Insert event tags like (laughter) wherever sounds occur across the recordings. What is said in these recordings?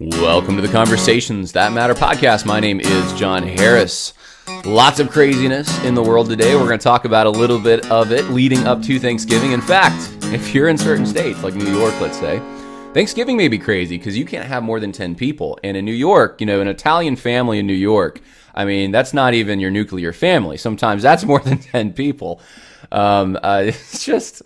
Welcome to the Conversations That Matter podcast. My name is John Harris. Lots of craziness in the world today. We're going to talk about a little bit of it leading up to Thanksgiving. In fact, if you're in certain states, like New York, let's say, Thanksgiving may be crazy because you can't have more than 10 people. And in New York, you know, an Italian family in New York, I mean, that's not even your nuclear family. Sometimes that's more (laughs) than 10 people. Um, uh, (laughs) it's just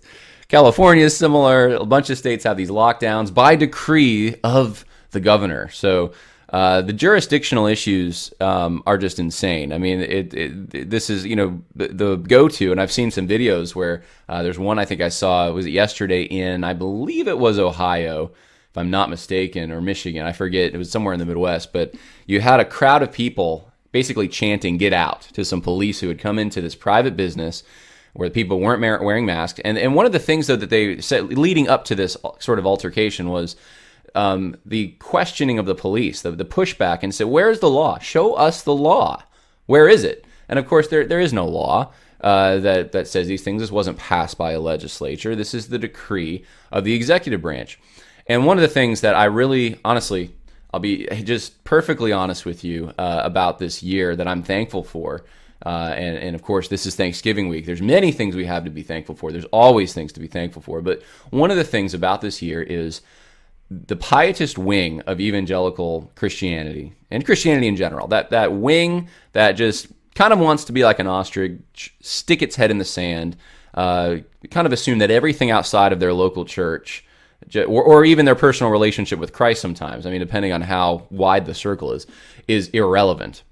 California is similar. A bunch of states have these lockdowns by decree of the governor. So uh, the jurisdictional issues um, are just insane. I mean, it, it, this is you know the, the, go-to, and I've seen some videos where uh, there's one I think I saw was it yesterday in I believe it was Ohio, if I'm not mistaken, or Michigan. I forget. It was somewhere in the Midwest, but you had a crowd of people basically chanting "Get out" to some police who had come into this private business where the people weren't wearing masks. And and one of the things though that they said leading up to this sort of altercation was um, the questioning of the police, the, the pushback, and said, "Where's the law? Show us the law. Where is it?" And of course, there there is no law uh, that that says these things. This wasn't passed by a legislature. This is the decree of the executive branch. And one of the things that I really, honestly, I'll be just perfectly honest with you uh, about this year that I'm thankful for. Uh, and, and, of course, this is Thanksgiving week. There's many things we have to be thankful for. There's always things to be thankful for. But one of the things about this year is the pietist wing of evangelical Christianity and Christianity in general, that, that wing that just kind of wants to be like an ostrich, stick its head in the sand, uh, kind of assume that everything outside of their local church, or, or even their personal relationship with Christ sometimes, I mean, depending on how wide the circle is, is irrelevant.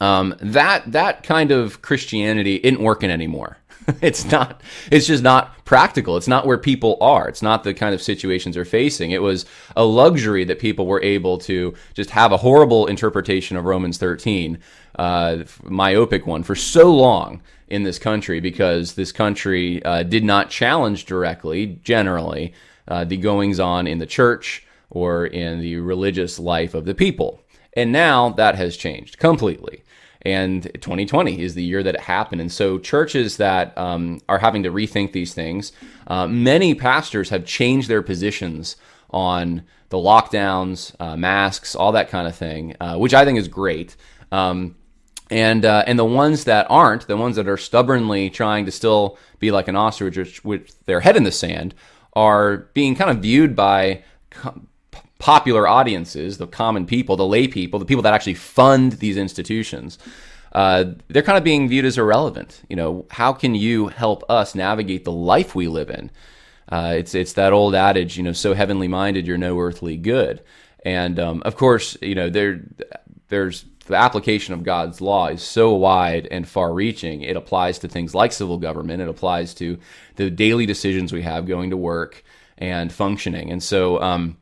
Um, that that kind of Christianity isn't working anymore. (laughs) it's not it's just not practical. It's not where people are. It's not the kind of situations they're facing. It was a luxury that people were able to just have a horrible interpretation of romans 13 uh, myopic one for so long in this country because this country uh, did not challenge directly generally uh, the goings on in the church or in the religious life of the people. And now that has changed completely and 2020 is the year that it happened. And so, churches that um, are having to rethink these things, uh, many pastors have changed their positions on the lockdowns, uh, masks, all that kind of thing, uh, which I think is great. Um, and uh, and the ones that aren't, the ones that are stubbornly trying to still be like an ostrich with their head in the sand, are being kind of viewed by popular audiences, the common people, the lay people, the people that actually fund these institutions, uh, they're kind of being viewed as irrelevant. You know, how can you help us navigate the life we live in? Uh, it's it's that old adage, you know, so heavenly minded, you're no earthly good. And um, of course, you know, there there's the application of God's law is so wide and far reaching. It applies to things like civil government. It applies to the daily decisions we have going to work and functioning. And so, um,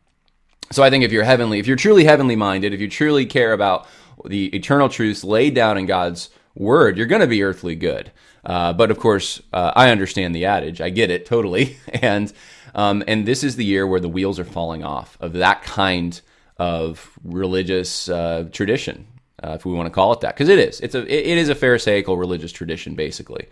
so I think if you're heavenly, if you're truly heavenly minded, if you truly care about the eternal truths laid down in God's word, you're going to be earthly good. Uh, but of course, uh, I understand the adage. I get it totally. (laughs) and um, and this is the year where the wheels are falling off of that kind of religious uh, tradition, uh, if we want to call it that, because it is. It's a it is a Pharisaical religious tradition, basically.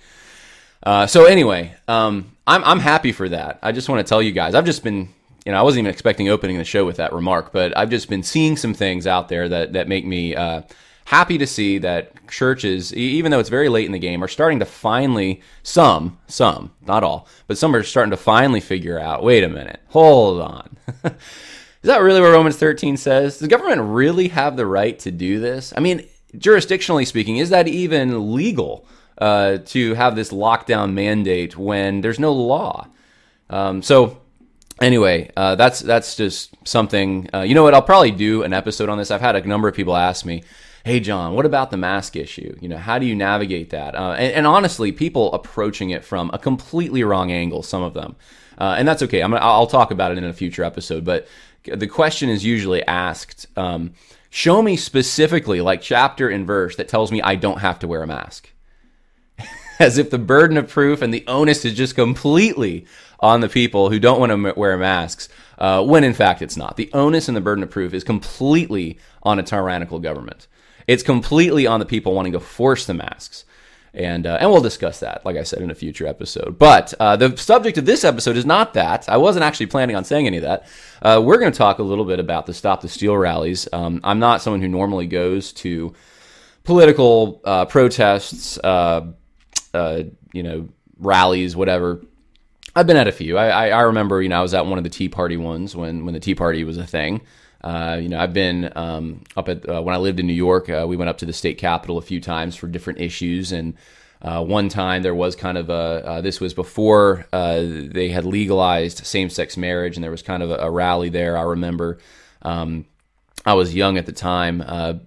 Uh, so anyway, um, I'm I'm happy for that. I just want to tell you guys. I've just been you know, I wasn't even expecting opening the show with that remark, but I've just been seeing some things out there that that make me uh, happy to see that churches, even though it's very late in the game, are starting to finally some, some, not all, but some are starting to finally figure out. Wait a minute, hold on. (laughs) Is that really what Romans 13 says? Does government really have the right to do this? I mean, jurisdictionally speaking, is that even legal uh, to have this lockdown mandate when there's no law? Um, so anyway, uh, that's that's just something. Uh, you know what? I'll probably do an episode on this. I've had a number of people ask me, "Hey, John, what about the mask issue? You know, how do you navigate that?" Uh, and, and, honestly, people approaching it from a completely wrong angle. Some of them, uh, and that's okay. I'm I'll talk about it in a future episode. But the question is usually asked. Um, show me specifically, like chapter and verse, that tells me I don't have to wear a mask. (laughs) As if the burden of proof and the onus is just completely on the people who don't want to wear masks, uh, when in fact it's not. The onus and the burden of proof is completely on a tyrannical government. It's completely on the people wanting to force the masks. and uh, and we'll discuss that, like I said, in a future episode. But uh, the subject of this episode is not that. I wasn't actually planning on saying any of that. Uh, we're going to talk a little bit about the Stop the Steal rallies. Um, I'm not someone who normally goes to political uh, protests, uh, you know, rallies, whatever. I've been at a few. I, I, I, remember, you know, I was at one of the Tea Party ones when when the Tea Party was a thing. Uh, you know, I've been um, up at uh, when I lived in New York. Uh, we went up to the state capitol a few times for different issues, and uh, one time there was kind of a uh, this was before uh, they had legalized same sex marriage, and there was kind of a, a rally there. I remember. Um, I was young at the time,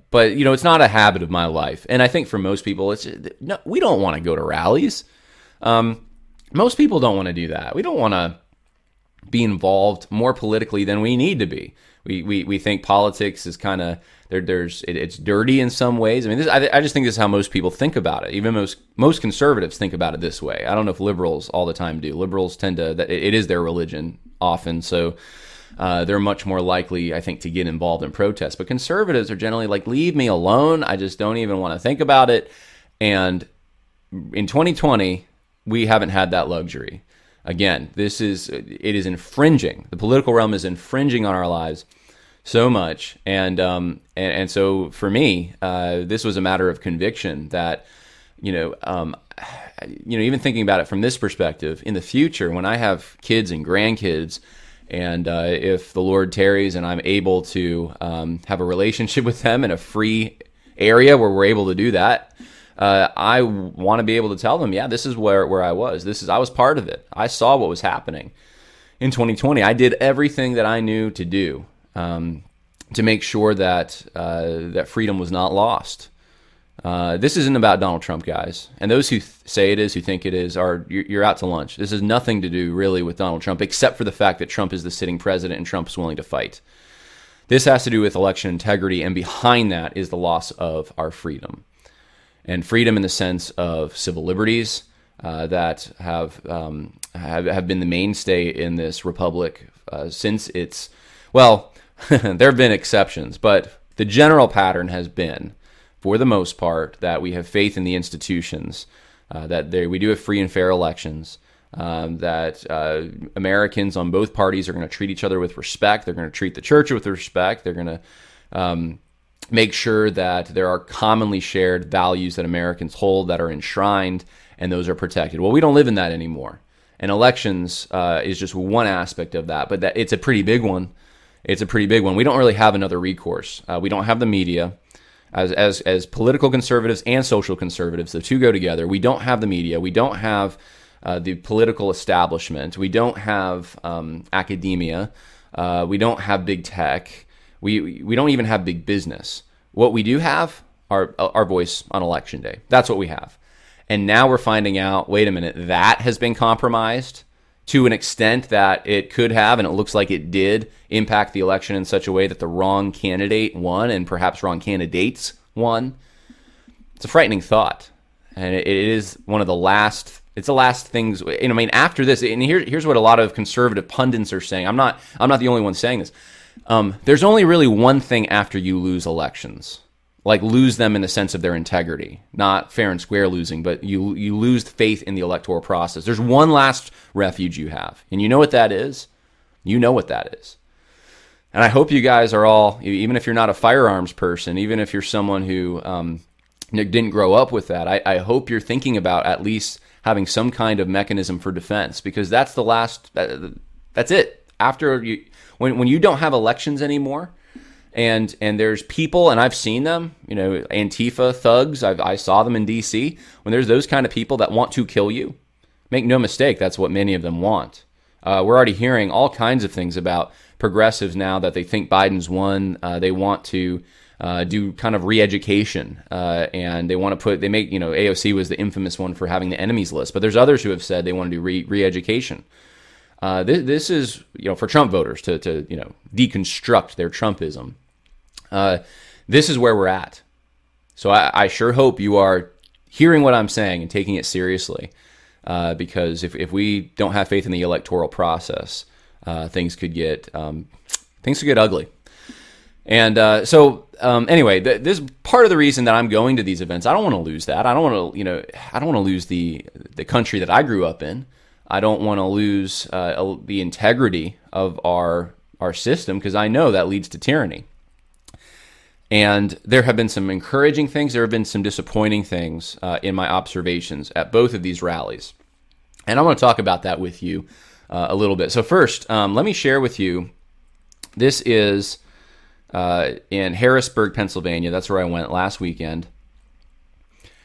but you know, it's not a habit of my life, and I think for most people, it's no, we don't want to go to rallies. Um, most people don't want to do that. We don't want to be involved more politically than we need to be we we, we think politics is kind of there. There's it, it's dirty in some ways. I mean, this, I, I just think this is how most people think about it. Even most most conservatives think about it this way. I don't know if liberals all the time do. Liberals tend to that it is their religion often, so. Uh, they're much more likely, I think, to get involved in protests. But conservatives are generally like, leave me alone. I just don't even want to think about it. And in 2020, we haven't had that luxury. Again, this is it is infringing. The political realm is infringing on our lives so much, and um, and, and so for me, uh, this was a matter of conviction that you know um, you know even thinking about it from this perspective in the future when I have kids and grandkids. And uh, if the Lord tarries and I'm able to um, have a relationship (laughs) with them in a free area where we're able to do that, uh, I want to be able to tell them, yeah, this is where, where I was. This is I was part of it. I saw what was happening in 2020. I did everything that I knew to do um, to make sure that uh, that freedom was not lost. Uh, this isn't about Donald Trump, guys. And those who th- say it is, who think it is, are you're, you're out to lunch. This has nothing to do really with Donald Trump, except for the fact that Trump is the sitting president and Trump is willing to fight. This has to do with election integrity, and behind that is the loss of our freedom and freedom in the sense of civil liberties uh, that have, um, have have been the mainstay in this republic uh, since its well, (laughs) there have been exceptions, but the general pattern has been, for the most part, that we have faith in the institutions, uh, that we do have free and fair elections. Um, that uh, Americans on both parties are going to treat each other with respect. They're going to treat the church with respect. They're going to um, make sure that there are commonly shared values that Americans hold that are enshrined and those are protected. Well, we don't live in that anymore. And elections uh, is just one aspect of that, but that it's a pretty big one. It's a pretty big one. We don't really have another recourse. Uh, we don't have the media. As, as, as political conservatives and social conservatives, the two go together. We don't have the media. We don't have uh, the political establishment. We don't have um, academia. Uh, we don't have big tech. We we don't even have big business. What we do have our our voice on election day. That's what we have. And now we're finding out, wait a minute, that has been compromised to an extent that it could have, and it looks like it did, impact the election in such a way that the wrong candidate won and perhaps wrong candidates won. It's a frightening thought. And it is one of the last it's the last things you know, I mean after this and here, here's what a lot of conservative pundits are saying. I'm not I'm not the only one saying this. Um, there's only really one thing after you lose elections, like lose them in the sense of their integrity, not fair and square losing, but you you lose faith in the electoral process. There's one last refuge you have, and you know what that is. You know what that is. And I hope you guys are all, even if you're not a firearms person, even if you're someone who um, didn't grow up with that, I, I hope you're thinking about at least having some kind of mechanism for defense because that's the last. That's it. After you when when you don't have elections anymore, and and there's people, and I've seen them, you know, Antifa thugs. I've, I saw them in D.C. When there's those kind of people that want to kill you, make no mistake, that's what many of them want. Uh, we're already hearing all kinds of things about progressives now that they think Biden's won. Uh, they want to uh, do kind of re-education, uh, and they want to put they make you know AOC was the infamous one for having the enemies list, but there's others who have said they want to do re- re-education. Uh, this, this, is you know for Trump voters to, to you know deconstruct their Trumpism. Uh, this is where we're at. So I, I, sure hope you are hearing what I'm saying and taking it seriously, uh, because if, if we don't have faith in the electoral process, uh, things could get um, things could get ugly. And uh, so, um, anyway, th- this part of the reason that I'm going to these events, I don't want to lose that. I don't want to, you know, I don't want to lose the the country that I grew up in. I don't want to lose uh, the integrity of our our system because I know that leads to tyranny. And there have been some encouraging things. There have been some disappointing things uh, in my observations at both of these rallies. And I want to talk about that with you uh, a little bit. So, first, um, let me share with you this is uh, in Harrisburg, Pennsylvania. That's where I went last weekend.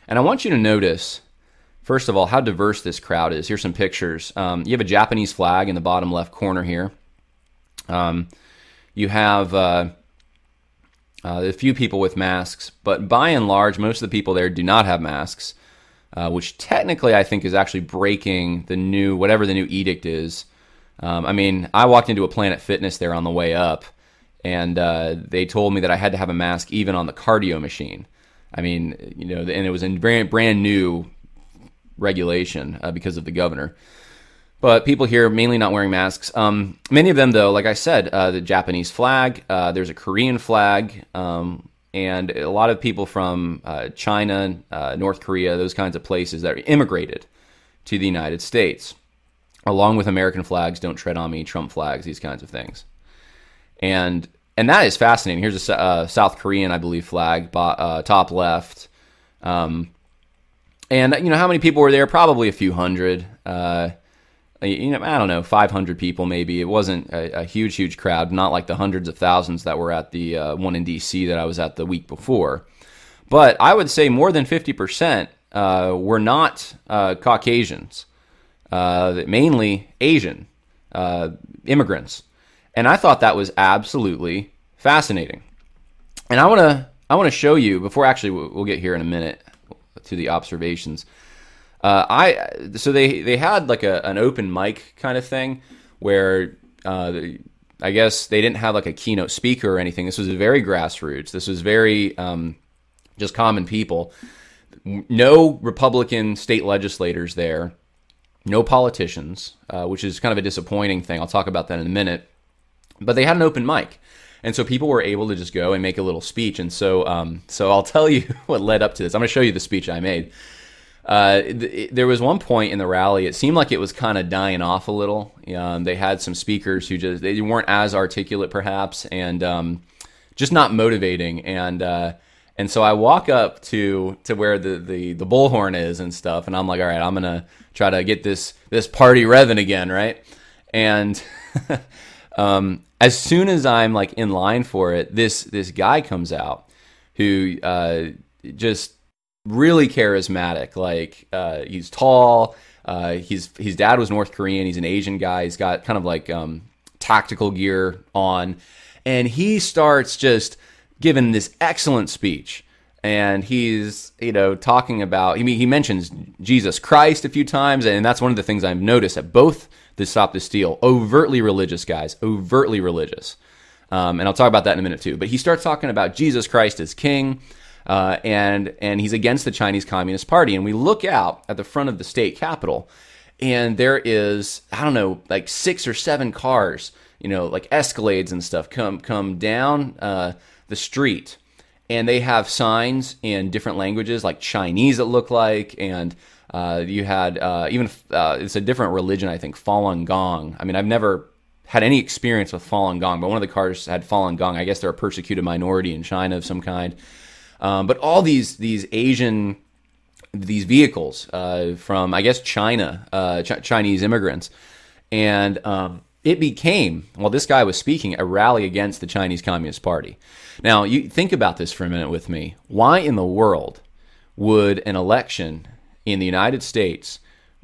And I want you to notice, first of all, how diverse this crowd is. Here's some pictures. Um, you have a Japanese flag in the bottom left corner here. Um, you have uh, uh, a few people with masks, but by and large, most of the people there do not have masks, uh, which technically I think is actually breaking the new, whatever the new edict is. Um, I mean, I walked into a Planet Fitness there on the way up, and uh, they told me that I had to have a mask even on the cardio machine. I mean, you know, and it was a brand, brand new regulation uh, because of the governor. But people here mainly not wearing masks. Um, many of them, though, like I said, uh, the Japanese flag. Uh, there's a Korean flag, um, and a lot of people from uh, China, uh, North Korea, those kinds of places that immigrated to the United States, along with American flags. Don't tread on me, Trump flags, these kinds of things, and and that is fascinating. Here's a uh, South Korean, I believe, flag, top left. Um, and you know how many people were there? Probably a few hundred you know, I don't know, 500 people maybe. It wasn't a, a, huge, huge crowd, not like the hundreds of thousands that were at the uh, one in DC that I was at the week before. But I would say more than 50% uh, were not uh, Caucasians, uh, mainly Asian uh, immigrants. And I thought that was absolutely fascinating. And I want to I want to show you before actually we'll get here in a minute to the observations. Uh, I so they they had like a, an open mic kind of thing where uh, I guess they didn't have like a keynote speaker or anything. This was very grassroots. This was very um, just common people. No Republican state legislators there. No politicians, uh, which is kind of a disappointing thing. I'll talk about that in a minute. But they had an open mic, and so people were able to just go and make a little speech. And so, um, so I'll (laughs) tell you what led up to this. I'm going to show you the speech I made. Uh, th- there was one point in the rally, it seemed like it was kind of dying off a little. Um, they had some speakers who just they weren't as articulate, perhaps, and um, just not motivating. And uh, and so I walk up to to where the, the the bullhorn is and stuff, and I'm like, all right, I'm gonna try to get this this party revving again, right? And (laughs) um, as soon as I'm like in line for it, this this guy comes out who uh, just really charismatic. Like uh, he's tall. Uh, he's his dad was North Korean. He's an Asian guy. He's got kind of like um, tactical gear on, and he starts just giving this excellent speech. And he's you know talking about. I mean, he mentions Jesus Christ a few times, and that's one of the things I've noticed at both the Stop the Steal. Overtly religious guys, overtly religious. Um, and I'll talk about that in a minute too. But he starts talking about Jesus Christ as King uh, and and he's against the Chinese Communist Party. And we look out at the front of the state capitol, and there is I don't know like six or seven cars, you know, like Escalades and stuff come come down uh, the street, and they have signs in different languages like Chinese. It looked like and. Uh, you had uh, even uh, it's a different religion, I think, Falun Gong. I mean, I've never had any experience with Falun Gong, but one of the cars had Falun Gong. I guess they're a persecuted minority in China of some kind. Um, but all these these Asian these vehicles uh, from I guess China, uh, Ch- Chinese immigrants, and um, it became while this guy was speaking a rally against the Chinese Communist Party. Now you think about this for a minute with me. Why in the world would an election in the United States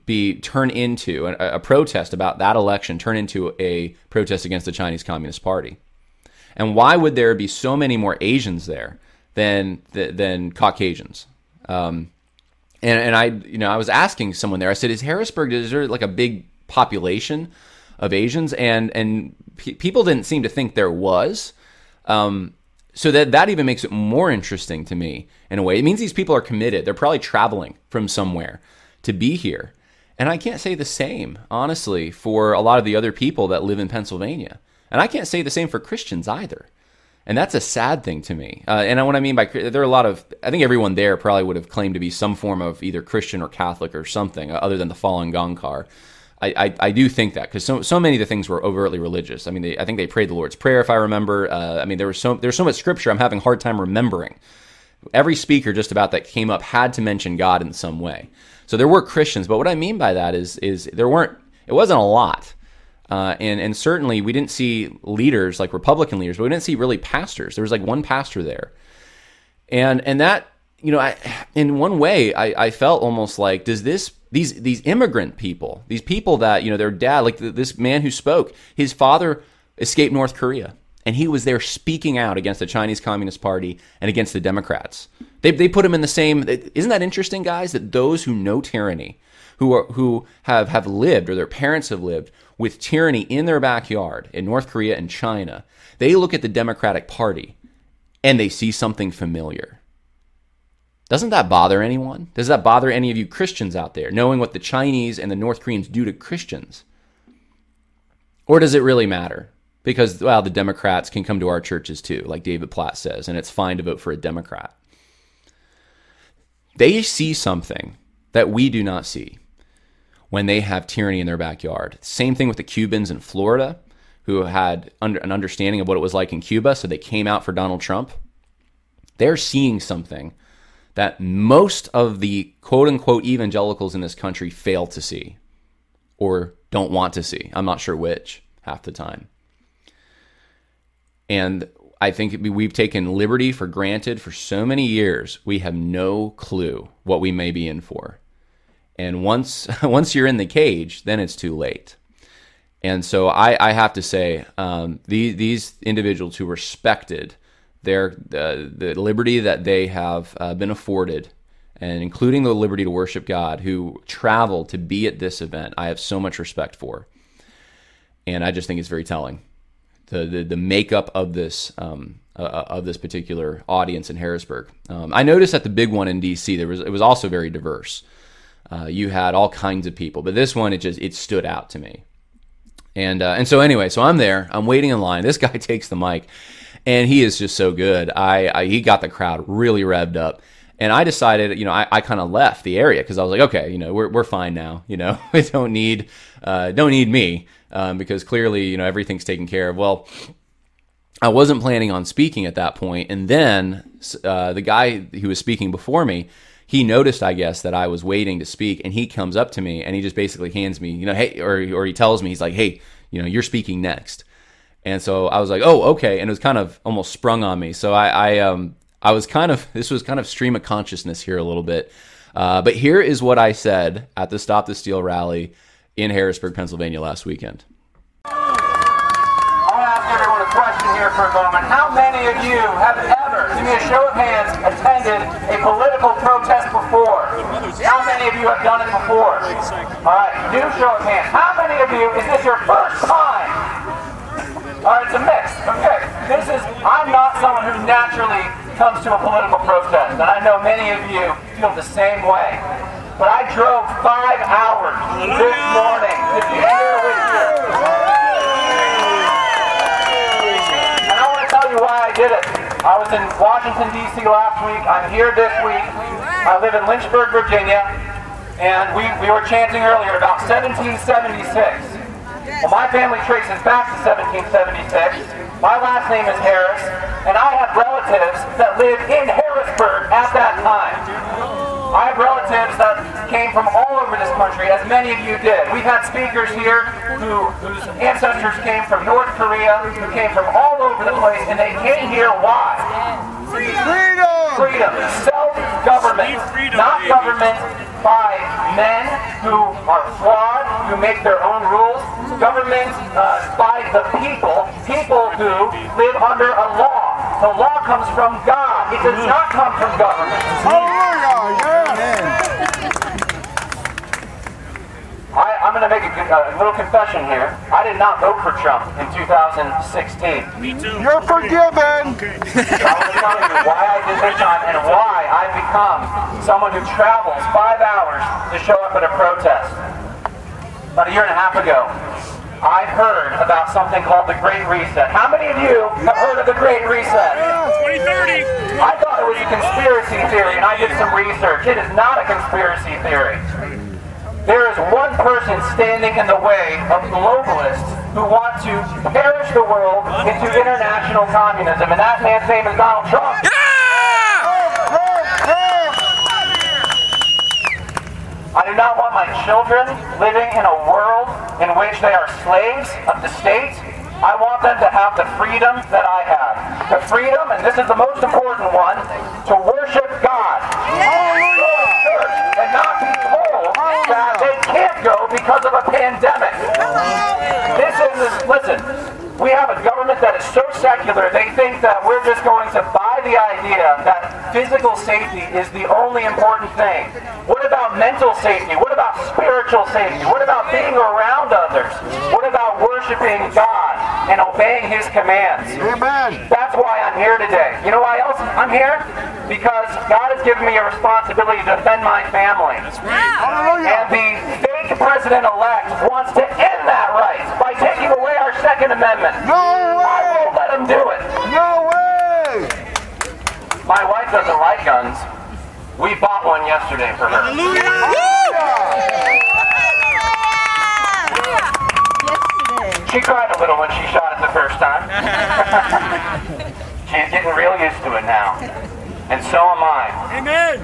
be turn into a, a protest about that election turn into a protest against the Chinese Communist Party? And why would there be so many more Asians there? than than Caucasians. Um, and and I you know I was asking someone there. I said, "Is Harrisburg is there like a big population of Asians?" And and pe- people didn't seem to think there was. Um, so that that even makes it more interesting to me in a way. It means these people are committed. They're probably traveling from somewhere to be here. And I can't say the same, honestly, for a lot of the other people that live in Pennsylvania. And I can't say the same for Christians either. And that's a sad thing to me. Uh, and what I mean by there are a lot of, I think everyone there probably would have claimed to be some form of either Christian or Catholic or something uh, other than the Falun Gong car. I, I, I, do think that because so, so many of the things were overtly religious. I mean, they, I think they prayed the Lord's Prayer, if I remember. Uh, I mean, there was so there's so much scripture I'm having a hard time remembering. Every speaker just about that came up had to mention God in some way. So there were Christians, but what I mean by that is is there weren't. It wasn't a lot. Uh, and and certainly we didn't see leaders like Republican leaders, but we didn't see really pastors. There was like one pastor there, and and that you know, I in one way I, I felt almost like does this these these immigrant people, these people that you know their dad, like this man who spoke, his father escaped North Korea, and he was there speaking out against the Chinese Communist Party and against the Democrats. They they put him in the same. Isn't that interesting, guys? That those who know tyranny, who are who have have lived or their parents have lived with tyranny in their backyard in North Korea and China, they look at the Democratic Party and they see something familiar. Doesn't that bother anyone? Does that bother any of you Christians out there, knowing what the Chinese and the North Koreans do to Christians? Or does it really matter? Because, well, the Democrats can come to our churches too, like David Platt says, and it's fine to vote for a Democrat. They see something that we do not see when they have tyranny in their backyard. Same thing with the Cubans in Florida who had under, an understanding of what it was like in Cuba, so they came out for Donald Trump. They're seeing something that most of the quote unquote evangelicals in this country fail to see or don't want to see. I'm not sure which half the time. And I think we've taken liberty for granted for so many years, we have no clue what we may be in for. And once (laughs) once you're in the cage, then it's too late. And so I, I have to say, um, these, these individuals who respected their uh, the liberty that they have uh, been afforded, and including the liberty to worship God, who traveled to be at this event, I have so much respect for. And I just think it's very telling. The, the, the makeup of this um, uh, uh of this particular audience in Harrisburg. Um, I noticed at the big one in DC, there was it was also very diverse. Uh, you had all kinds of people, but this one it just it stood out to me. And uh, and so anyway, so I'm there, I'm waiting in line. (laughs) This guy takes the mic, and he is just so good. I, I he got the crowd really revved up. And I decided, you know, I, I kind of left the area because I was like, okay, you know, we're, we're fine now. You know, (laughs) we don't need uh, don't need me um, because clearly, you know, everything's taken care of. Well, I wasn't planning on speaking at that point, and then uh, the guy who was speaking before me, he noticed, I guess, that I was waiting to speak, and he comes up to me and he just basically hands me, you know, hey, or or he tells me, he's like, hey, you know, you're speaking next, and so I was like, oh, okay, and it was kind of almost sprung on me. So I, I um, I was kind of (laughs) this was kind of stream of consciousness here a little bit, uh, but here is what I said at the Stop the Steal rally in Harrisburg, Pennsylvania last weekend I want to ask everyone a question here for a moment. How many of you have ever, give me a show of hands, attended a political protest before? How many of you have done it before? All right, do show of hands. How many of you, is this your first time? Someone who naturally comes to a political protest, and I know many of you feel the same way. But I drove five hours this morning to be here with you. And I want to tell you why I did it. I was in Washington, D.C. last week. I'm here this week. I live in Lynchburg, Virginia. And we, we were chanting earlier about 1776. Well, my family traces back to 1776. My last name is Harris, and I have relatives that lived in Harrisburg at that time. I have relatives that came from all over this country, as many of you did. We've had speakers here who, whose ancestors came from North Korea, who came from all over the place, and they came here why? Freedom! Freedom. Self-government. Not government by men who are flawed, who make their own rules. Government uh, by the people, people who live under a law. The law comes from God. It does not come from government. Hallelujah! I, am going to make a, a, little confession here. I did not vote for Trump in 2016. Me too. You're forgiven. Okay. I want to tell you why I did this time and why I've become someone who travels five hours to show up at a protest. About a year and a half ago, I heard about something called the Great Reset. How many of you have heard of the Great Reset? 2030. I thought it was a conspiracy theory, and I did some research. It is not a conspiracy theory. There is one person standing in the way of globalists who want to perish the world into international communism, and that man's name is Donald Trump. I do not want my children living in a world in which they are slaves of the state. I want them to have the freedom that I have. The freedom, and this is the most important one, to worship God. And not be told that they can't go because of a pandemic. This is, listen, we have a government that is so secular, they think that we're just going to buy the idea that physical safety is the only important thing. What about mental safety? What about spiritual safety? What about being around others? What about worshiping God and obeying His commands? Amen. That's why I'm here today. You know why else I'm here? Because God has given me a responsibility to defend my family. And Hallelujah. the fake president-elect wants to end that right by taking away our Second Amendment. No way! I won't way. let him do it. No way. My wife doesn't like guns. We bought one yesterday for her. Hallelujah. She cried a little when she shot it the first time. (laughs) She's getting real used to it now. And so am I. Amen.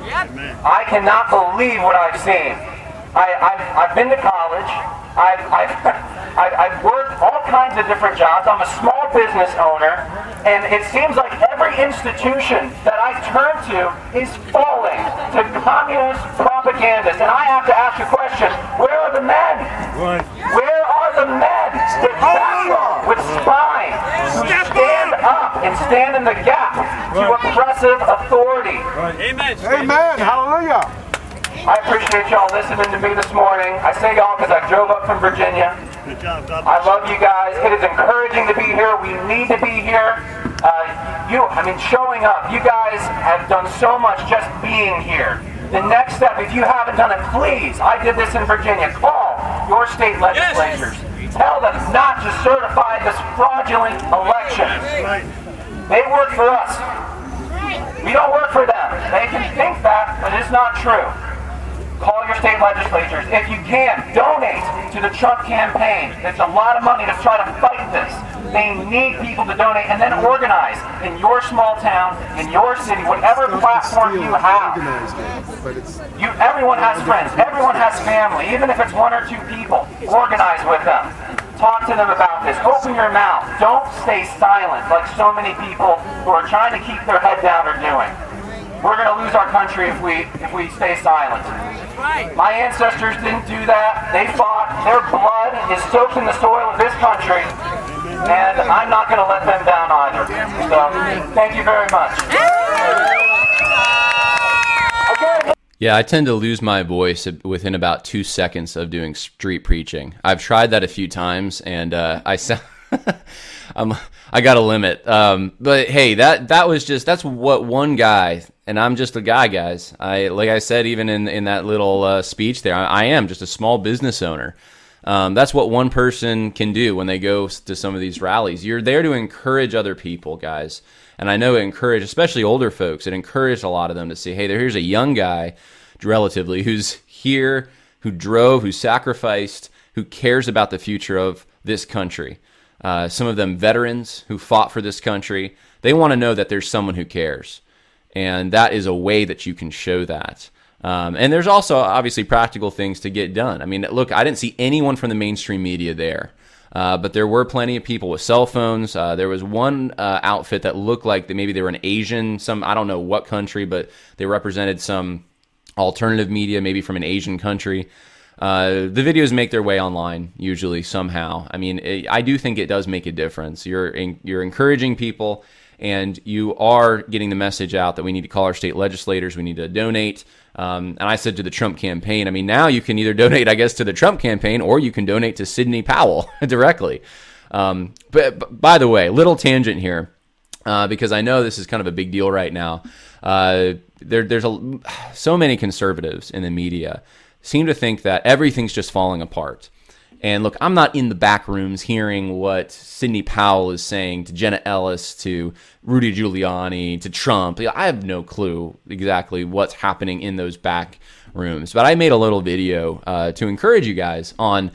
I cannot believe what I've seen. I, I've, I've been to college. I've, I've, (laughs) I've, I've worked all kinds of different jobs. I'm a small business owner. And it seems like every institution that I turn to is falling to communist propagandists. And I have to ask a question. Where are the men? Where are the men with backbone, with spine, who stand up and stand in the gap to oppressive authority? Amen. Amen. Hallelujah. I appreciate y'all listening to me this morning. I say y'all because I drove up from Virginia. Good job, God. I love you guys. It is encouraging to be here. We need to be here. Uh, you, I mean, showing up. You guys have done so much just being here. The next step, if you haven't done it, please. I did this in Virginia. Call your state legislatures. Tell them not to certify this fraudulent election. Right. They work for us. We don't work for them. They can think that, but it's not true. Your state legislatures. If you can, donate to the Trump campaign. It's a lot of money to try to fight this. They need people to donate and then organize in your small town, in your city, whatever platform you have. You, everyone has friends. Everyone has family. Even if it's one or two people, organize with them. Talk to them about this. Open your mouth. Don't stay silent like so many people who are trying to keep their head down are doing. We're going to lose our country if we if we stay silent. My ancestors didn't do that. They fought. Their blood is soaked in the soil of this country, and I'm not going to let them down either. So, thank you very much. Again, Yeah, I tend to lose my voice within about two seconds of doing street preaching. I've tried that a few times, and uh, I sound, (laughs) I'm, I got a limit. Um, but hey, that that was just that's what one guy, and I'm just a guy, guys. I like I said, even in in that little uh, speech there, I, I am just a small business owner. Um, that's what one person can do when they go to some of these rallies. You're there to encourage other people, guys. And I know it encouraged, especially older folks, it encouraged a lot of them to see, hey, here's a young guy, relatively, who's here, who drove, who sacrificed, who cares about the future of this country. Uh, some of them veterans who fought for this country. They want to know that there's someone who cares. And that is a way that you can show that. Um, and there's also obviously practical things to get done. I mean, look, I didn't see anyone from the mainstream media there. Uh, but there were plenty of people with cell phones. Uh, there was one uh, outfit that looked like that maybe they were an Asian, some I don't know what country, but they represented some alternative media, maybe from an Asian country. Uh, the videos make their way online usually somehow. I mean, it, I do think it does make a difference. You're in, you're encouraging people, and you are getting the message out that we need to call our state legislators. We need to donate. Um, and I said to the Trump campaign, I mean, now you can either (laughs) donate, I guess, to the Trump campaign or you can donate to Sidney Powell (laughs) directly. Um, but, but, by the way, little tangent here, uh, because I know this is kind of a big deal right now. Uh, there, there's a, so many conservatives in the media seem to think that everything's just falling apart. And look, I'm not in the back rooms hearing what Sidney Powell is saying to Jenna Ellis, to Rudy Giuliani, to Trump. I have no clue exactly what's happening in those back rooms. But I made a little video uh, to encourage you guys on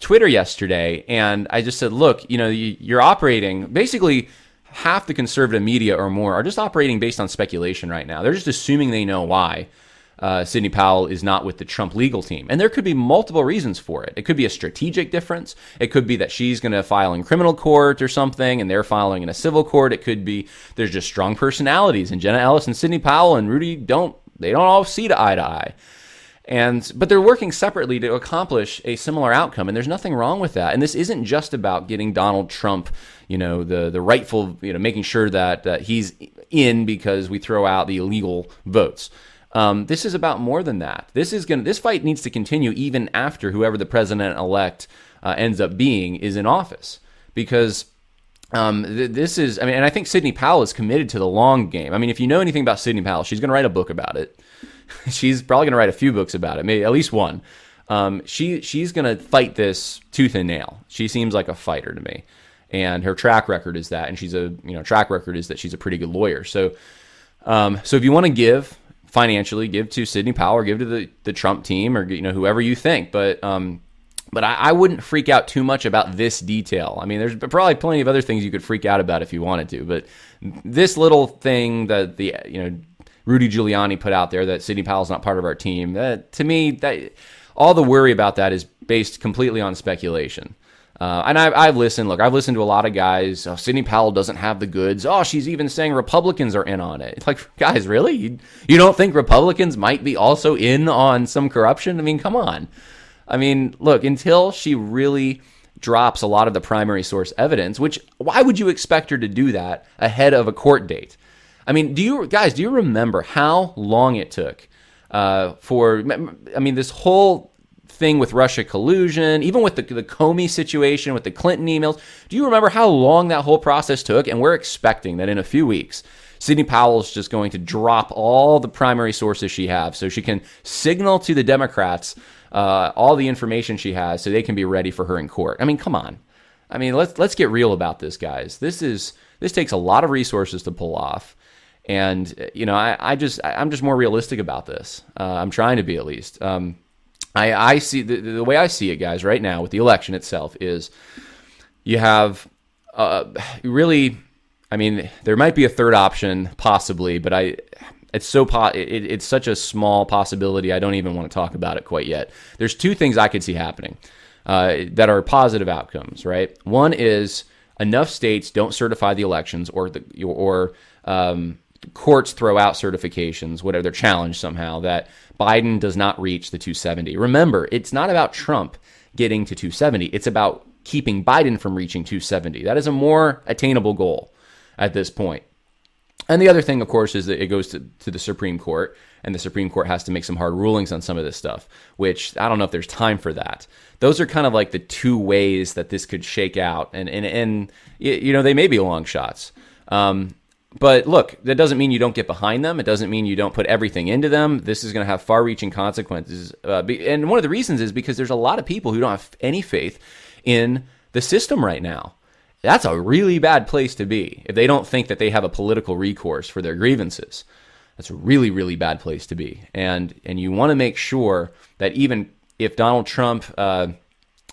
Twitter yesterday, and I just said, look, you know, you're operating basically half the conservative media or more are just operating based on speculation right now. They're just assuming they know why uh, Sidney Powell is not with the Trump legal team. And there could be multiple reasons for it. It could be a strategic difference. It could be that she's going to file in criminal court or something and they're filing in a civil court. It could be there's just strong personalities and Jenna Ellis and Sidney Powell and Rudy don't, they don't all see eye to eye. And but they're working separately to accomplish a similar outcome, and there's nothing wrong with that. And this isn't just about getting Donald Trump, you know, the the rightful, you know, making sure that uh, he's in because we throw out the illegal votes. Um, this is about more than that. This is going. This fight needs to continue even after whoever the president elect uh, ends up being is in office, because um, th- this is. I mean, and I think Sidney Powell is committed to the long game. I mean, if you know anything about Sidney Powell, she's going to write a book about it. (laughs) she's probably going to write a few books about it, maybe at least one. Um, she she's going to fight this tooth and nail. She seems like a fighter to me, and her track record is that. And she's a you know track record is that she's a pretty good lawyer. So. Um, so if you want to give financially, give to Sidney Powell give to the, the Trump team or you know whoever you think. But um, but I, I, wouldn't freak out too much about this detail. I mean, there's probably plenty of other things you could freak out about if you wanted to, but this little thing that the you know Rudy Giuliani put out there that Sidney Powell's not part of our team. That to me, that all the worry about that is based completely on speculation. Uh, and I've, I've, listened. Look, I've listened to a lot of guys. Oh, Sidney Powell doesn't have the goods. Oh, she's even saying Republicans are in on it. (laughs) Like, guys, really? You, you don't think Republicans might be also in on some corruption? I mean, come on. I mean, look, until she really drops a lot of the primary source evidence, which why would you expect her to do that ahead of a court date? I mean, do you guys do you remember how long it took uh, for? I mean, this whole thing with Russia collusion, even with the, the Comey situation, with the Clinton emails. Do you remember how long that whole process took? And we're expecting that in a few weeks, Sidney Powell is just going to drop all the primary sources she has so she can signal to the Democrats uh, all the information she has so they can be ready for her in court. I mean, come on. I mean, let's let's get real about this, guys. This is this takes a lot of resources to pull off, and you know, I, I just I'm just more realistic about this. Uh, I'm trying to be at least. Um, I, I see the, the way I see it, guys, right now with the election itself is you have uh, really, I mean, there might be a third option possibly, but I, it's so po- it, it's such a small possibility. I don't even want to talk about it quite yet. There's two things I could see happening uh, that are positive outcomes, right? One is enough states don't certify the elections, or the or um, courts throw out certifications, whatever they're challenged somehow, that Biden does not reach the 270. Remember, it's not about Trump getting to 270, it's about keeping Biden from reaching 270. That is a more attainable goal at this point. And the other thing, of course, is that it goes to, to the Supreme Court, and the Supreme Court has to make some hard rulings on some of this stuff, which I don't know if there's time for that. Those are kind of like the two ways that this could shake out, and and and you know they may be long shots. Um, but look, that doesn't mean you don't get behind them. It doesn't mean you don't put everything into them. This is going to have far reaching consequences. Uh, and one of the reasons is because there's a lot of people who don't have any faith in the system right now. That's a really bad place to be if they don't think that they have a political recourse for their grievances. That's a really, really bad place to be. And, and you want to make sure that even if Donald Trump uh,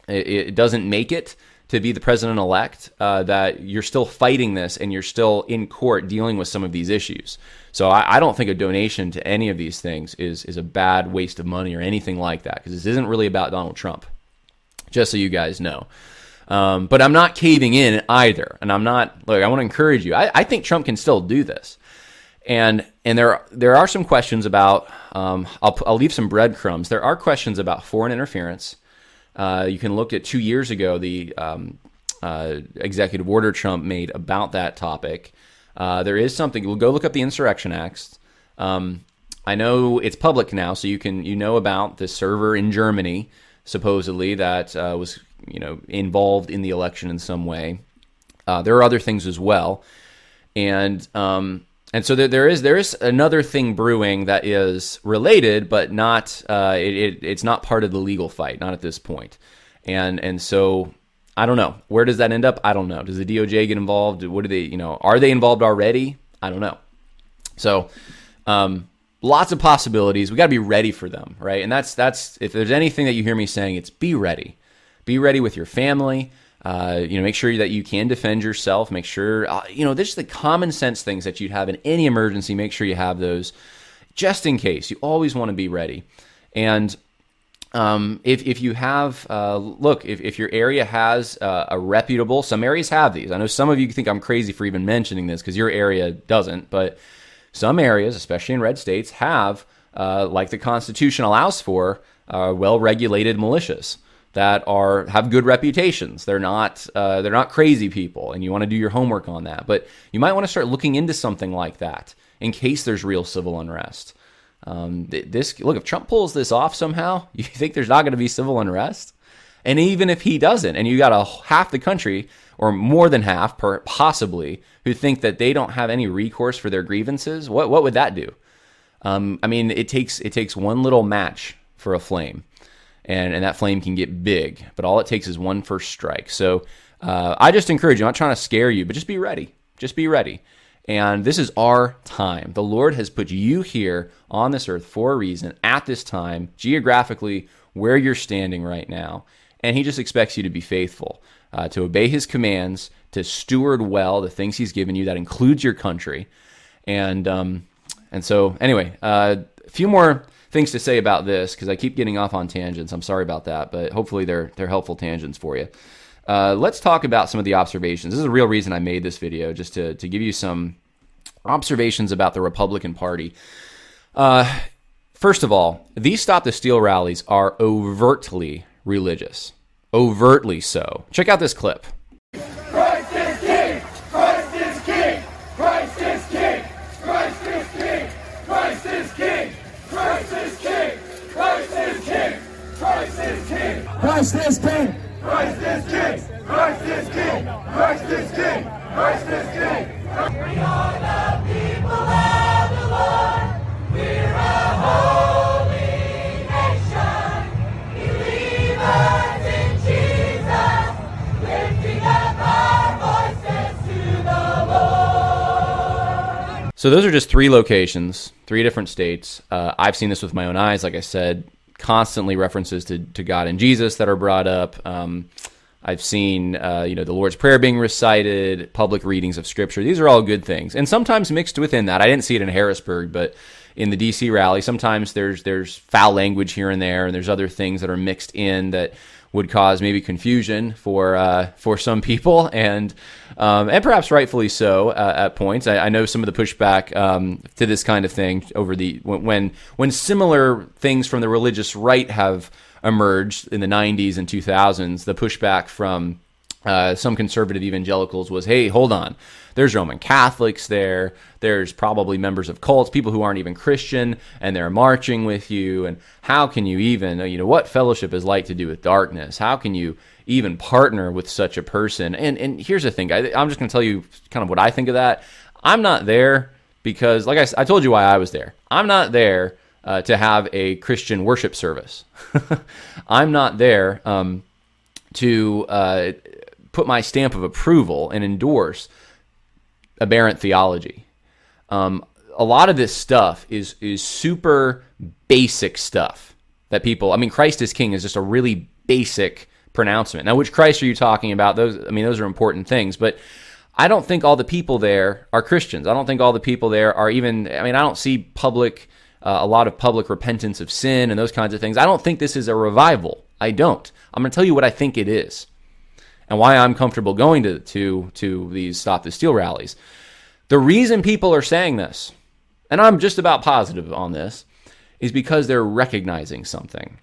it, it doesn't make it, to be the president elect, uh, that you're still fighting this and you're still in court dealing with some of these issues. So I, I, don't think a donation to any of these things is is a bad waste of money or anything like that because this isn't really about Donald Trump. Just so you guys know. Um, but I'm not caving in either, and I'm not. Look, I want to encourage you. I, I think Trump can still do this, and and there there are some questions about. Um, I'll I'll leave some breadcrumbs. There are questions about foreign interference uh, you can look at two years ago the um, uh, executive order Trump made about that topic. Uh, there is something. We'll go look up the Insurrection Acts. Um, I know it's public now, so you can you know about the server in Germany supposedly that uh, was you know involved in the election in some way. Uh, there are other things as well, and um, and so there, there is there is another thing brewing that is related, but not uh, it, it, it's not part of the legal fight, not at this point. and and so I don't know where does that end up. I don't know. Does the DOJ get involved? What do they you know are they involved already? I don't know. So. Um, lots of possibilities. We got to be ready for them, right? And that's that's if there's anything that you hear me saying, it's be ready. Be ready with your family. Uh, you know, make sure that you can defend yourself. Make sure uh, you know there's the common sense things that you'd have in any emergency. Make sure you have those just in case. You always want to be ready. And um, if, if you have, uh, look, if, if your area has uh, a reputable, some areas have these. I know some of you think I'm crazy for even mentioning this because your area doesn't, but some areas, especially in red states, have, uh, like the Constitution allows for, uh, well-regulated militias that are have good reputations. They're not uh, they're not crazy people, and you want to do your homework on that. But you might want to start looking into something like that in case there's real civil unrest. Um, this look if Trump pulls this off somehow, (laughs) you think there's not going to be civil unrest, and even if he doesn't, and you got a half the country or more than half, per, possibly, who think that they don't have any recourse for their grievances, what what would that do? Um, I mean, it takes it takes one little match for a flame, and and that flame can get big. But all it takes is one first strike. So uh, I just encourage you. I'm not trying to scare you, but just be ready. Just be ready. And this is our time. The Lord has put you here on this earth for a reason at this time, geographically, where you're standing right now. And He just expects you to be faithful uh, to obey his commands, to steward well the things he's given you. That includes your country. And um, and so anyway, uh, a few more things to say about this because I keep getting off on tangents. I'm sorry about that, but hopefully they're they're helpful tangents for you. Uh, let's talk about some of the observations. This is a real reason I made this video, just to to give you some observations about the Republican Party. Uh, first of all, these Stop the Steal rallies are overtly religious overtly so. Check out this clip. Christ is king! Christ is king! Christ is king! Christ is king! Christ is king! We are the people of the Lord. We're a holy nation. Believers in Jesus, lifting up our voices to the Lord. So those are just three locations, three different states. Uh, I've seen this with my own eyes. Like I said, constantly references to, to God and Jesus that are brought up. Um, I've seen, uh, you know, the Lord's Prayer being recited, public readings of Scripture. These are all good things, and sometimes mixed within that. I didn't see it in Harrisburg, but in the DC rally, sometimes there's there's foul language here and there, and there's other things that are mixed in that would cause maybe confusion for uh, for some people, (laughs) and um, and perhaps rightfully so uh, at points. I, I, know some of the pushback um, to this kind of thing over the when when similar things from the religious right have emerged in the 90s and 2000s, the pushback from uh, some conservative evangelicals was, hey, hold on. There's Roman Catholics there. There's probably members of cults, people who aren't even Christian, and they're marching with you. And how can you even, you know, what fellowship is like to do with darkness? How can you even partner with such a person? And and here's the thing. I, I'm just going to tell you kind of what I think of that. I'm not there because, like I, I told you why I was there. I'm not there uh, to have a Christian worship service. (laughs) I'm not there um, to uh, put my stamp of approval and endorse aberrant theology. Um, a lot of this stuff is is super basic stuff that people. I mean, Christ is King is just a really basic pronouncement. Now, which Christ are you talking about? Those, I mean, those are important things, but I don't think all the people there are Christians. I don't think all the people there are even. I mean, I don't see public uh, a lot of public repentance of sin and those kinds of things. I don't think this is a revival. I don't. I'm going to tell you what I think it is and why I'm comfortable going to, to, to these Stop the Steal rallies. The reason people are saying this, and I'm just about positive on this, is because they're recognizing something.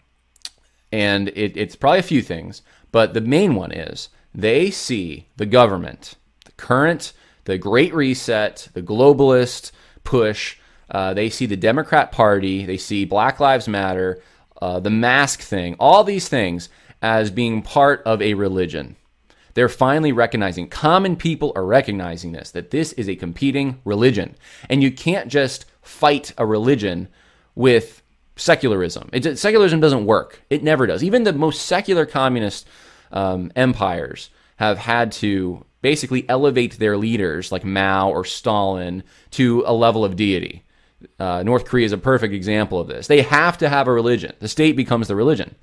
And it, it's probably a few things, but the main one is they see the government, the current, the Great Reset, the globalist push. Uh, they see the Democrat Party, they see Black Lives Matter, uh, the mask thing, all these things as being part of a religion. They're finally recognizing, common people are recognizing this, that this is a competing religion. And you can't just fight a religion with secularism. It, secularism doesn't work. It never does. Even the most secular communist um, empires have had to basically elevate their leaders, like Mao or Stalin, to a level of deity. Uh, North Korea is a perfect example of this. They have to have a religion. The state becomes the religion,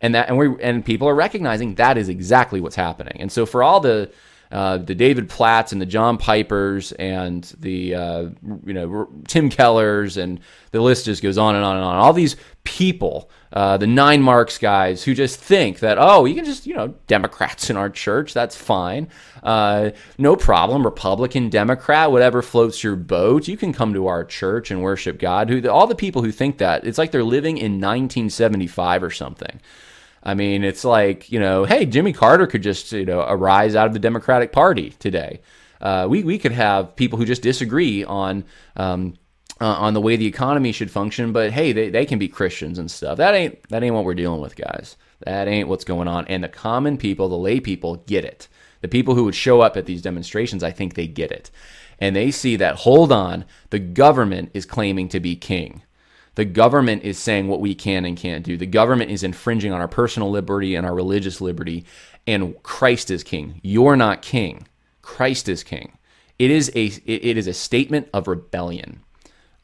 and that and we and people are recognizing that is exactly what's happening. And so for all the uh, the David Platts and the John Pipers and the uh, you know Tim Kellers and the list just goes on and on and on. All these people, uh, the nine marks guys, who just think that oh, you can just you know Democrats in our church, that's fine, uh, no problem. Republican, Democrat, whatever floats your boat, you can come to our church and worship God. Who all the people who think that it's like they're living in 1975 or something. I mean, it's like, you know, hey, Jimmy Carter could just, you know, arise out of the Democratic Party today. Uh, we, we could have people who just disagree on, um, uh, on the way the economy should function, but hey, they, they can be Christians and stuff. That ain't, that ain't what we're dealing with, guys. That ain't what's going on. And the common people, the lay people, get it. The people who would show up at these demonstrations, I think they get it. And they see that, hold on, the government is claiming to be king. The government is saying what we can and can't do. The government is infringing on our personal liberty and our religious liberty. And Christ is king. You're not king. Christ is king. It is a it is a statement of rebellion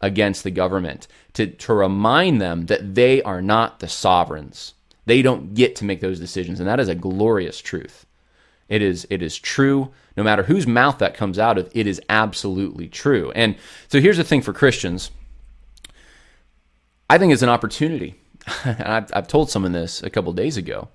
against the government to, to remind them that they are not the sovereigns. They don't get to make those decisions, and that is a glorious truth. It is it is true no matter whose mouth that comes out of. It is absolutely true. And so here's the thing for Christians I think it's an opportunity. (laughs) and I've, I've told someone this a couple days ago.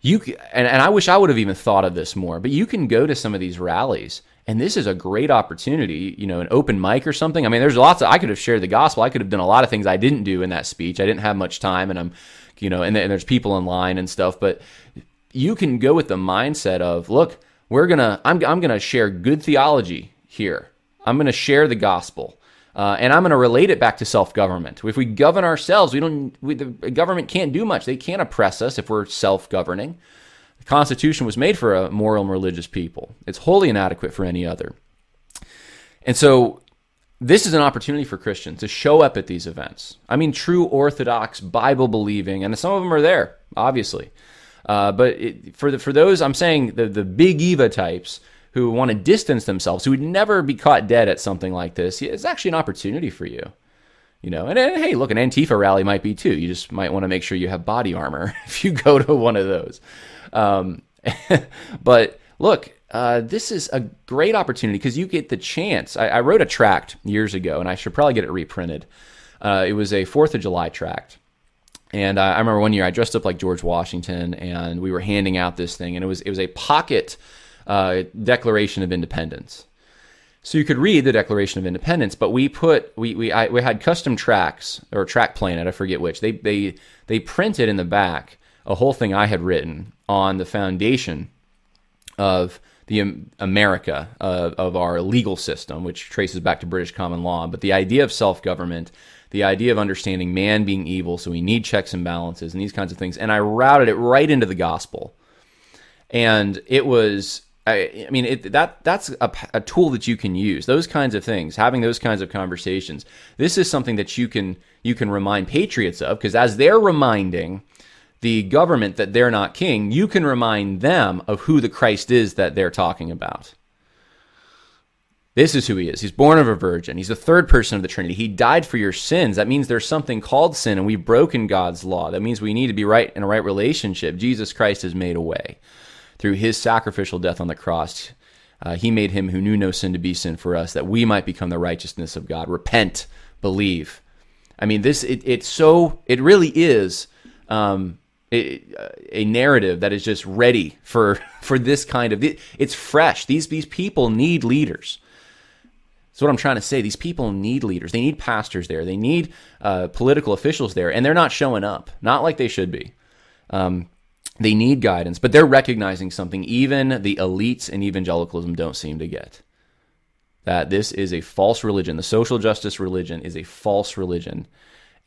You and, and I wish I would have even thought of this more, but you can go to some of these rallies and this is a great opportunity, you know, an open mic or something. I mean, there's lots of I could have shared the gospel. I could have done a lot of things I didn't do in that speech. I didn't have much time and I'm, you know, and, and there's people in line and stuff, but you can go with the mindset of, look, we're to I'm I'm to share good theology here. I'm to share the gospel. Uh, and I'm going to relate it back to self-government. If we govern ourselves, we don't. We, the government can't do much. They can't oppress us if we're self-governing. The Constitution was made for a moral and religious people. It's wholly inadequate for any other. And so, this is an opportunity for Christians to show up at these events. I mean, true Orthodox Bible believing, and some of them are there, obviously. Uh, but it, for the, for those, I'm saying the the big Eva types who want to distance themselves, who would never be caught dead at something like this, it's actually an opportunity for you. You know, and, and hey, look, an Antifa rally might be too. You just might want to make sure you have body armor (laughs) if you go to one of those. Um, (laughs) but look, uh, this is a great opportunity because you get the chance. I, I, wrote a tract years ago, and I should probably get it reprinted. Uh, it was a Fourth of July tract, and I, I remember one year I dressed up like George Washington, and we were handing out this thing, and it was it was a pocket uh, Declaration of Independence. So you could read the Declaration of Independence, but we put we we I, we had custom tracks or track planet, I forget which. They they they printed in the back a whole thing I had written on the foundation of the America of our legal system, which traces back to British common law. But the idea of self government, the idea of understanding man being evil, so we need checks and balances and these kinds of things. And I routed it right into the gospel. And it was I, I mean, it, that that's a, a, tool that you can use. Those kinds of things, having those kinds of conversations. This is something that you can you can remind patriots of because as they're reminding the government that they're not king, you can remind them of who the Christ is that they're talking about. This is who he is. He's born of a virgin. He's the third person of the Trinity. He died for your sins. That means there's something called sin, and we've broken God's law. That means we need to be right in a right relationship. Jesus Christ has made a way through his sacrificial death on the cross, uh, he made him who knew no sin to be sin for us, that we might become the righteousness of God. Repent, believe. I mean, this it, it's so it really is um, it, a narrative that is just ready for (laughs) for this kind of. It's fresh. These these people need leaders. That's what I'm trying to say. These people need leaders. They need pastors there. They need uh, political officials there, and they're not showing up. Not like they should be. Um, they need guidance, but they're recognizing something even the elites in evangelicalism don't seem to get. That this is a false religion. The social justice religion is a false religion.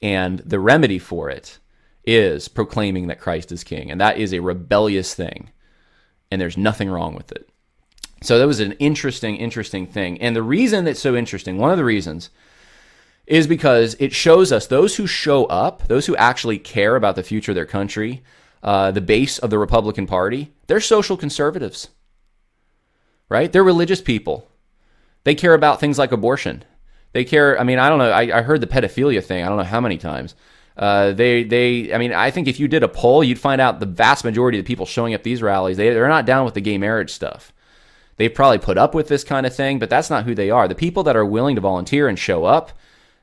And the remedy for it is proclaiming that Christ is king. And that is a rebellious thing. And there's nothing wrong with it. So that was an interesting, interesting thing. And the reason that's so interesting, one of the reasons, is because it shows us those who show up, those who actually care about the future of their country, uh, the base of the Republican Party, they're social conservatives, right? They're religious people. They care about things like abortion. They care. I mean, I don't know. I, I heard the pedophilia thing. I don't know how many times. Uh, they, they. I mean, I think if you did a poll, you'd find out the vast majority of the people showing up these rallies, they, they're not down with the gay marriage stuff. They've probably put up with this kind of thing, but that's not who they are. The people that are willing to volunteer and show up,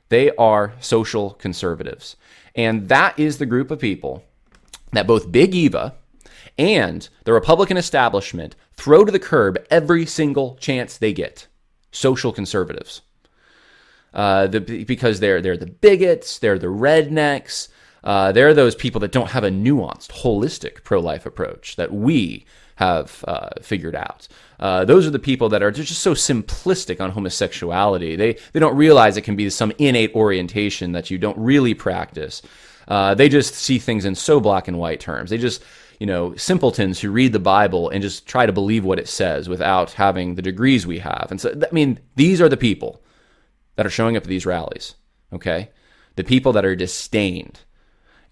they are social conservatives. And that is the group of people that both Big Eva and the Republican establishment throw to the curb every single chance they get. Social conservatives. Uh, the, because they're, they're the bigots, they're the rednecks, uh, they're those people that don't have a nuanced, holistic pro life approach that we have uh, figured out. Uh, those are the people that are just so simplistic on homosexuality. They they don't realize it can be some innate orientation that you don't really practice. Uh, they just see things in so black and white terms. They just you know simpletons who read the Bible and just try to believe what it says without having the degrees we have. And so I mean these are the people that are showing up at these rallies. Okay, the people that are disdained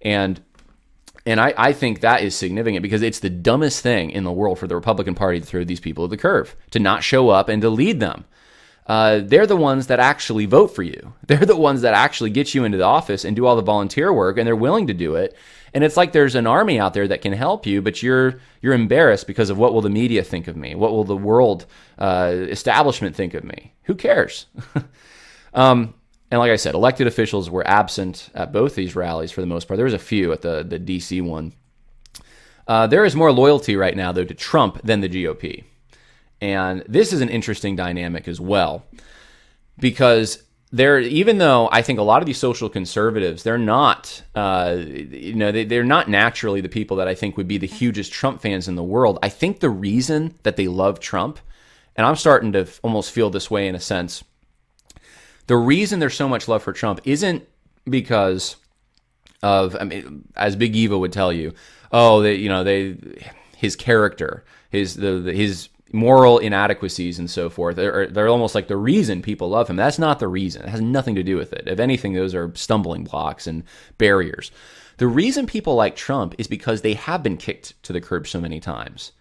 and and I, I think that is significant because it's the dumbest thing in the world for the Republican Party to throw these people to the curve, to not show up and to lead them. Uh, they're the ones that actually vote for you. (laughs) They're the ones that actually get you into the office and do all the volunteer work, and they're willing to do it. And it's like there's an army out there that can help you, but you're you're embarrassed because of what will the media think of me? What will the world uh, establishment think of me? Who cares? (laughs) um, and like I said, elected officials were absent at both these rallies for the most part. There was a few at the, the DC one. Uh, there is more loyalty right now, though, to Trump than the GOP. And this is an interesting dynamic as well, because there, even though I think a lot of these social conservatives, they're not, uh, you know, they, they're not naturally the people that I think would be the hugest Trump fans in the world. I think the reason that they love Trump, and I'm starting to almost feel this way in a sense, the reason there's so much love for Trump isn't because of I mean, as Big Eva would tell you, oh, they, you know, they his character, his the, the his moral inadequacies and so forth. They're, they're almost like the reason people love him. That's not the reason. It has nothing to do with it. If anything, those are stumbling blocks and barriers. The reason people like Trump is because they have been kicked to the curb so many times.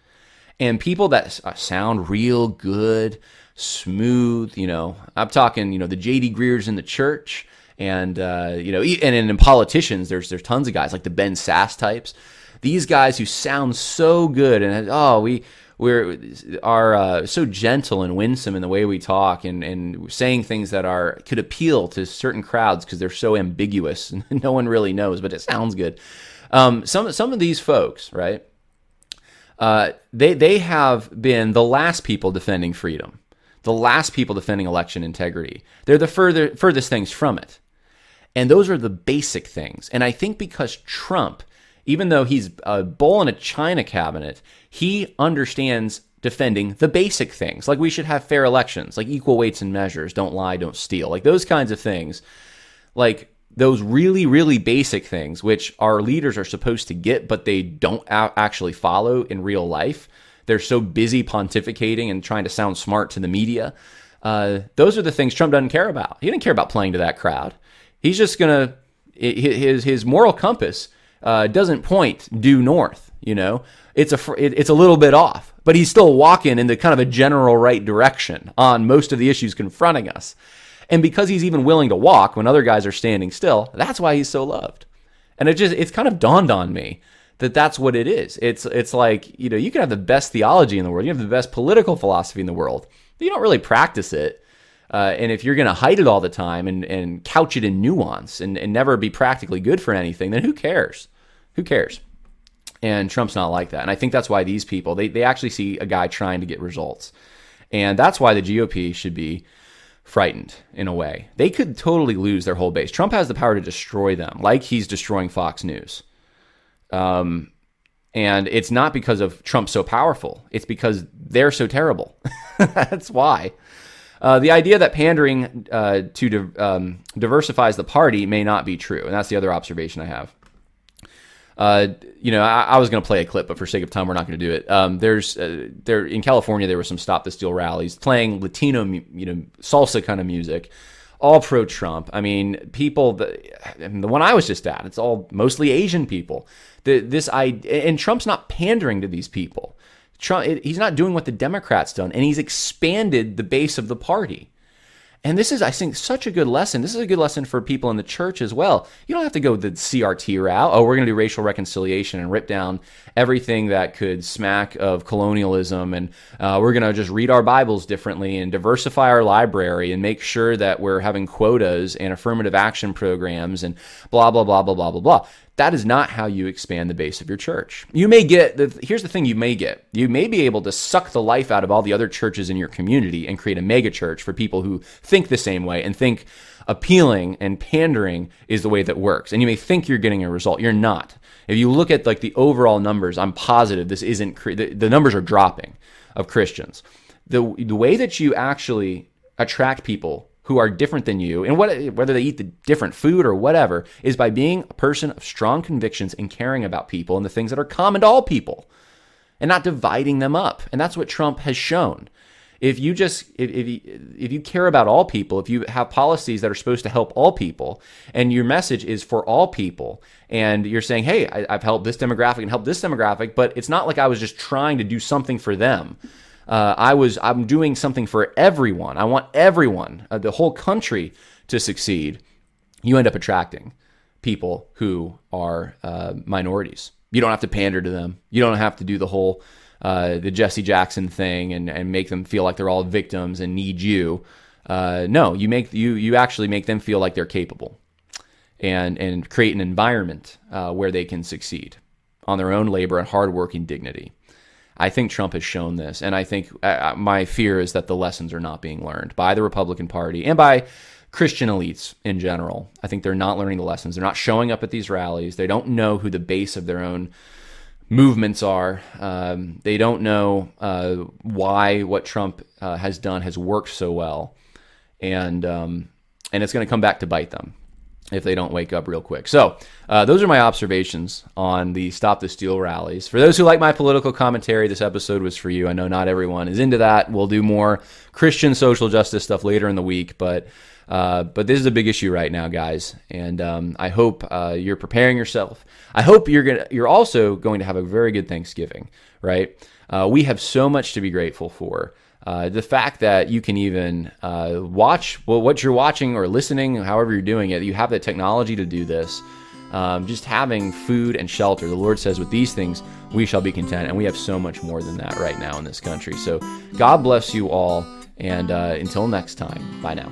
And people that uh, sound real good, smooth. You know, I'm talking, you know, the J.D. Greears in the church, and uh, you know, and in politicians, there's there's tons of guys like the Ben Sasse types. These guys who sound so good, and oh, we we're are uh, so gentle and winsome in the way we talk, and and saying things that are could appeal to certain crowds because they're so ambiguous and (laughs) no one really knows, but it sounds good. Um, some some of these folks, right? Uh, they they have been the last people defending freedom the last people defending election integrity. They're the further, furthest things from it. And those are the basic things. And I think because Trump, even though he's a bull in a china cabinet, he understands defending the basic things. Like we should have fair elections, like equal weights and measures, don't lie, don't steal, like those kinds of things. Like those really, really basic things, which our leaders are supposed to get, but they don't actually follow in real life. They're so busy pontificating and trying to sound smart to the media. Uh, those are the things Trump doesn't care about. He didn't care about playing to that crowd. He's just gonna his his moral compass uh, doesn't point due north. You know, it's a it's a little bit off, but he's still walking in the kind of a general right direction on most of the issues confronting us. And because he's even willing to walk when other guys are standing still, that's why he's so loved. And it just it's kind of dawned on me that that's what it is. It's it's like you know you can have the best theology in the world, you have the best political philosophy in the world, but you don't really practice it. Uh, and if you're going to hide it all the time and, and couch it in nuance and, and never be practically good for anything, then who cares? Who cares? And Trump's not like that. And I think that's why these people they they actually see a guy trying to get results, and that's why the GOP should be frightened in a way. They could totally lose their whole base. Trump has the power to destroy them, like he's destroying Fox News. Um, and it's not because of Trump so powerful. It's because they're so terrible. (laughs) That's why. Uh, the idea that pandering uh, to di- um, diversifies the party may not be true, and that's the other observation I have. Uh, you know, I, I was going to play a clip, but for sake of time, we're not going to do it. Um, there's uh, there in California, there were some Stop the Steal rallies playing Latino, you know, salsa kind of music all pro Trump. I mean, people, mean, the one I was just at, it's all mostly Asian people. The, this I and Trump's not pandering to these people. Trump, he's not doing what the Democrats done, and he's expanded the base of the party. And this is, I think, such a good lesson. This is a good lesson for people in the church as well. You don't have to go the CRT route. Oh, we're going to do racial reconciliation and rip down everything that could smack of colonialism. And uh, we're going to just read our Bibles differently and diversify our library and make sure that we're having quotas and affirmative action programs and blah, blah, blah, blah, blah, blah, blah. That is not how you expand the base of your church. You may get, the, here's the thing you may get. You may be able to suck the life out of all the other churches in your community and create a mega church for people who think the same way and think appealing and pandering is the way that works. And you may think you're getting a result. You're not. If you look at like the overall numbers, I'm positive this isn't, the, the numbers are dropping of Christians. The, the way that you actually attract people who are different than you, and what, whether they eat the different food or whatever, is by being a person of strong convictions and caring about people and the things that are common to all people, and not dividing them up. And that's what Trump has shown. If you just if, if you, if you care about all people, if you have policies that are supposed to help all people, and your message is for all people, and you're saying, "Hey, I, I've helped this demographic and helped this demographic," but it's not like I was just trying to do something for them uh, I was I'm doing something for everyone. I want everyone, uh, the whole country, to succeed. You end up attracting people who are uh, minorities. You don't have to pander to them. You don't have to do the whole uh, the Jesse Jackson thing and, and make them feel like they're all victims and need you. Uh, no, you make you you actually make them feel like they're capable, and and create an environment uh, where they can succeed on their own labor and hard work and dignity. I think Trump has shown this, and I think uh, uh, my fear is that the lessons are not being learned by the Republican Party and by Christian elites in general. I think they're not learning the lessons. They're not showing up at these rallies. They don't know who the base of their own movements are. Um, they don't know uh, why what Trump uh, has done has worked so well, and um, and it's going to come back to bite them if they don't wake up real quick. So, uh, those are my observations on the Stop the Steal rallies. For those who like my political commentary, this episode was for you. I know not everyone is into that. We'll do more Christian social justice stuff later in the week, but uh, but this is a big issue right now, guys, and um, I hope uh, you're preparing yourself. I hope you're gonna you're also going to have a very good Thanksgiving, right? Uh, we have so much to be grateful for. Uh, the fact that you can even uh, watch well, what you're watching or listening, however you're doing it, you have the technology to do this. Um, just having food and shelter. The Lord says, with these things, we shall be content. And we have so much more than that right now in this country. So God bless you all. And uh, until next time, bye now.